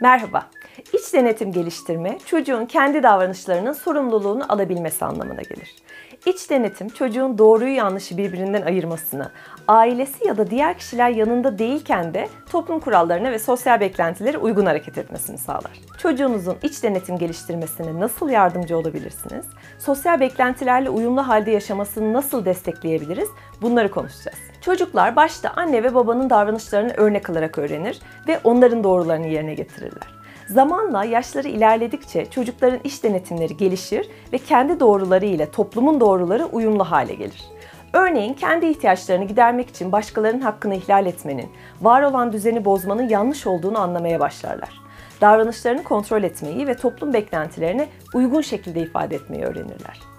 Merhaba. İç denetim geliştirme, çocuğun kendi davranışlarının sorumluluğunu alabilmesi anlamına gelir. İç denetim, çocuğun doğruyu yanlışı birbirinden ayırmasını, ailesi ya da diğer kişiler yanında değilken de toplum kurallarına ve sosyal beklentilere uygun hareket etmesini sağlar. Çocuğunuzun iç denetim geliştirmesine nasıl yardımcı olabilirsiniz? Sosyal beklentilerle uyumlu halde yaşamasını nasıl destekleyebiliriz? Bunları konuşacağız. Çocuklar başta anne ve babanın davranışlarını örnek alarak öğrenir ve onların doğrularını yerine getirirler. Zamanla yaşları ilerledikçe çocukların iş denetimleri gelişir ve kendi doğruları ile toplumun doğruları uyumlu hale gelir. Örneğin kendi ihtiyaçlarını gidermek için başkalarının hakkını ihlal etmenin, var olan düzeni bozmanın yanlış olduğunu anlamaya başlarlar. Davranışlarını kontrol etmeyi ve toplum beklentilerine uygun şekilde ifade etmeyi öğrenirler.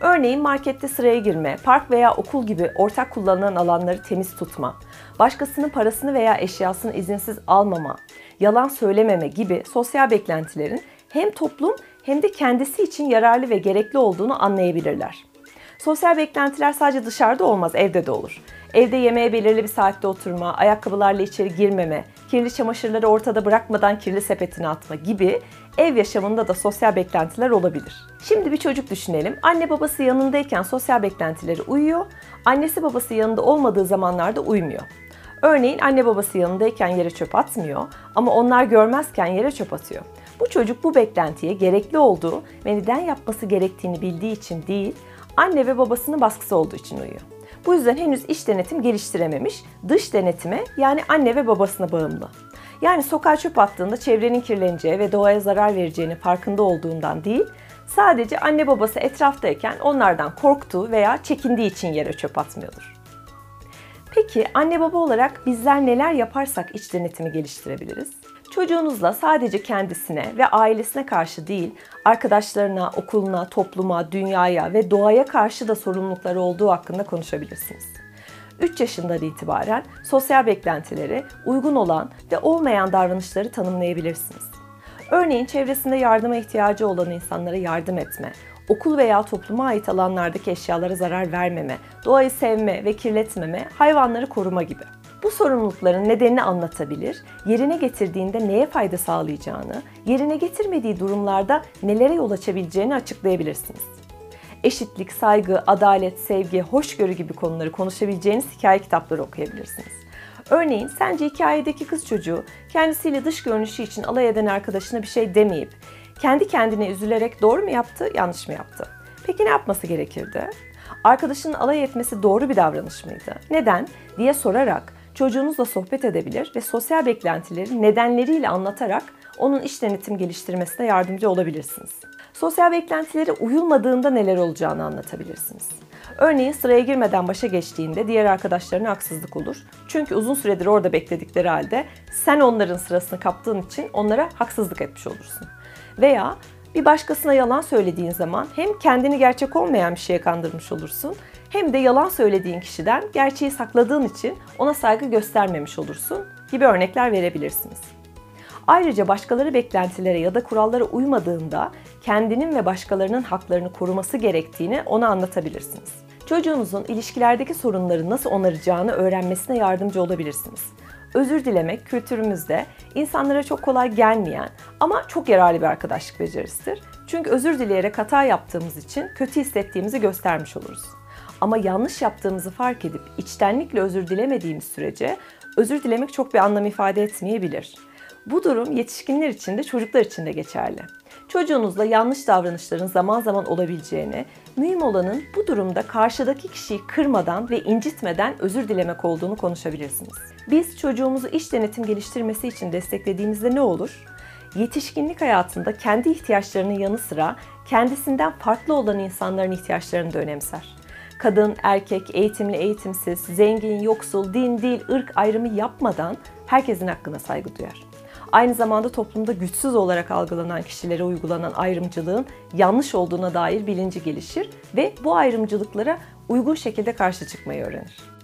Örneğin markette sıraya girme, park veya okul gibi ortak kullanılan alanları temiz tutma, başkasının parasını veya eşyasını izinsiz almama, yalan söylememe gibi sosyal beklentilerin hem toplum hem de kendisi için yararlı ve gerekli olduğunu anlayabilirler. Sosyal beklentiler sadece dışarıda olmaz, evde de olur. Evde yemeğe belirli bir saatte oturma, ayakkabılarla içeri girmeme, kirli çamaşırları ortada bırakmadan kirli sepetine atma gibi ev yaşamında da sosyal beklentiler olabilir. Şimdi bir çocuk düşünelim. Anne babası yanındayken sosyal beklentileri uyuyor, annesi babası yanında olmadığı zamanlarda uymuyor. Örneğin anne babası yanındayken yere çöp atmıyor ama onlar görmezken yere çöp atıyor. Bu çocuk bu beklentiye gerekli olduğu ve neden yapması gerektiğini bildiği için değil, anne ve babasının baskısı olduğu için uyuyor. Bu yüzden henüz iç denetim geliştirememiş, dış denetime yani anne ve babasına bağımlı. Yani sokağa çöp attığında çevrenin kirleneceği ve doğaya zarar vereceğini farkında olduğundan değil, sadece anne babası etraftayken onlardan korktuğu veya çekindiği için yere çöp atmıyordur. Peki anne baba olarak bizler neler yaparsak iç denetimi geliştirebiliriz? Çocuğunuzla sadece kendisine ve ailesine karşı değil, arkadaşlarına, okuluna, topluma, dünyaya ve doğaya karşı da sorumlulukları olduğu hakkında konuşabilirsiniz. 3 yaşından itibaren sosyal beklentileri, uygun olan ve olmayan davranışları tanımlayabilirsiniz. Örneğin çevresinde yardıma ihtiyacı olan insanlara yardım etme, okul veya topluma ait alanlardaki eşyalara zarar vermeme, doğayı sevme ve kirletmeme, hayvanları koruma gibi. Bu sorumlulukların nedenini anlatabilir, yerine getirdiğinde neye fayda sağlayacağını, yerine getirmediği durumlarda nelere yol açabileceğini açıklayabilirsiniz. Eşitlik, saygı, adalet, sevgi, hoşgörü gibi konuları konuşabileceğiniz hikaye kitapları okuyabilirsiniz. Örneğin sence hikayedeki kız çocuğu kendisiyle dış görünüşü için alay eden arkadaşına bir şey demeyip kendi kendine üzülerek doğru mu yaptı, yanlış mı yaptı? Peki ne yapması gerekirdi? Arkadaşının alay etmesi doğru bir davranış mıydı? Neden? diye sorarak çocuğunuzla sohbet edebilir ve sosyal beklentileri nedenleriyle anlatarak onun iş denetim geliştirmesine yardımcı olabilirsiniz. Sosyal beklentilere uyulmadığında neler olacağını anlatabilirsiniz. Örneğin sıraya girmeden başa geçtiğinde diğer arkadaşlarına haksızlık olur. Çünkü uzun süredir orada bekledikleri halde sen onların sırasını kaptığın için onlara haksızlık etmiş olursun. Veya bir başkasına yalan söylediğin zaman hem kendini gerçek olmayan bir şeye kandırmış olursun hem de yalan söylediğin kişiden gerçeği sakladığın için ona saygı göstermemiş olursun gibi örnekler verebilirsiniz. Ayrıca başkaları beklentilere ya da kurallara uymadığında kendinin ve başkalarının haklarını koruması gerektiğini ona anlatabilirsiniz. Çocuğunuzun ilişkilerdeki sorunları nasıl onaracağını öğrenmesine yardımcı olabilirsiniz. Özür dilemek kültürümüzde insanlara çok kolay gelmeyen ama çok yararlı bir arkadaşlık becerisidir. Çünkü özür dileyerek hata yaptığımız için kötü hissettiğimizi göstermiş oluruz. Ama yanlış yaptığımızı fark edip içtenlikle özür dilemediğimiz sürece özür dilemek çok bir anlam ifade etmeyebilir. Bu durum yetişkinler için de çocuklar için de geçerli. Çocuğunuzla yanlış davranışların zaman zaman olabileceğini, mühim olanın bu durumda karşıdaki kişiyi kırmadan ve incitmeden özür dilemek olduğunu konuşabilirsiniz. Biz çocuğumuzu iş denetim geliştirmesi için desteklediğimizde ne olur? Yetişkinlik hayatında kendi ihtiyaçlarının yanı sıra kendisinden farklı olan insanların ihtiyaçlarını da önemser. Kadın, erkek, eğitimli, eğitimsiz, zengin, yoksul, din, dil, ırk ayrımı yapmadan herkesin hakkına saygı duyar. Aynı zamanda toplumda güçsüz olarak algılanan kişilere uygulanan ayrımcılığın yanlış olduğuna dair bilinci gelişir ve bu ayrımcılıklara uygun şekilde karşı çıkmayı öğrenir.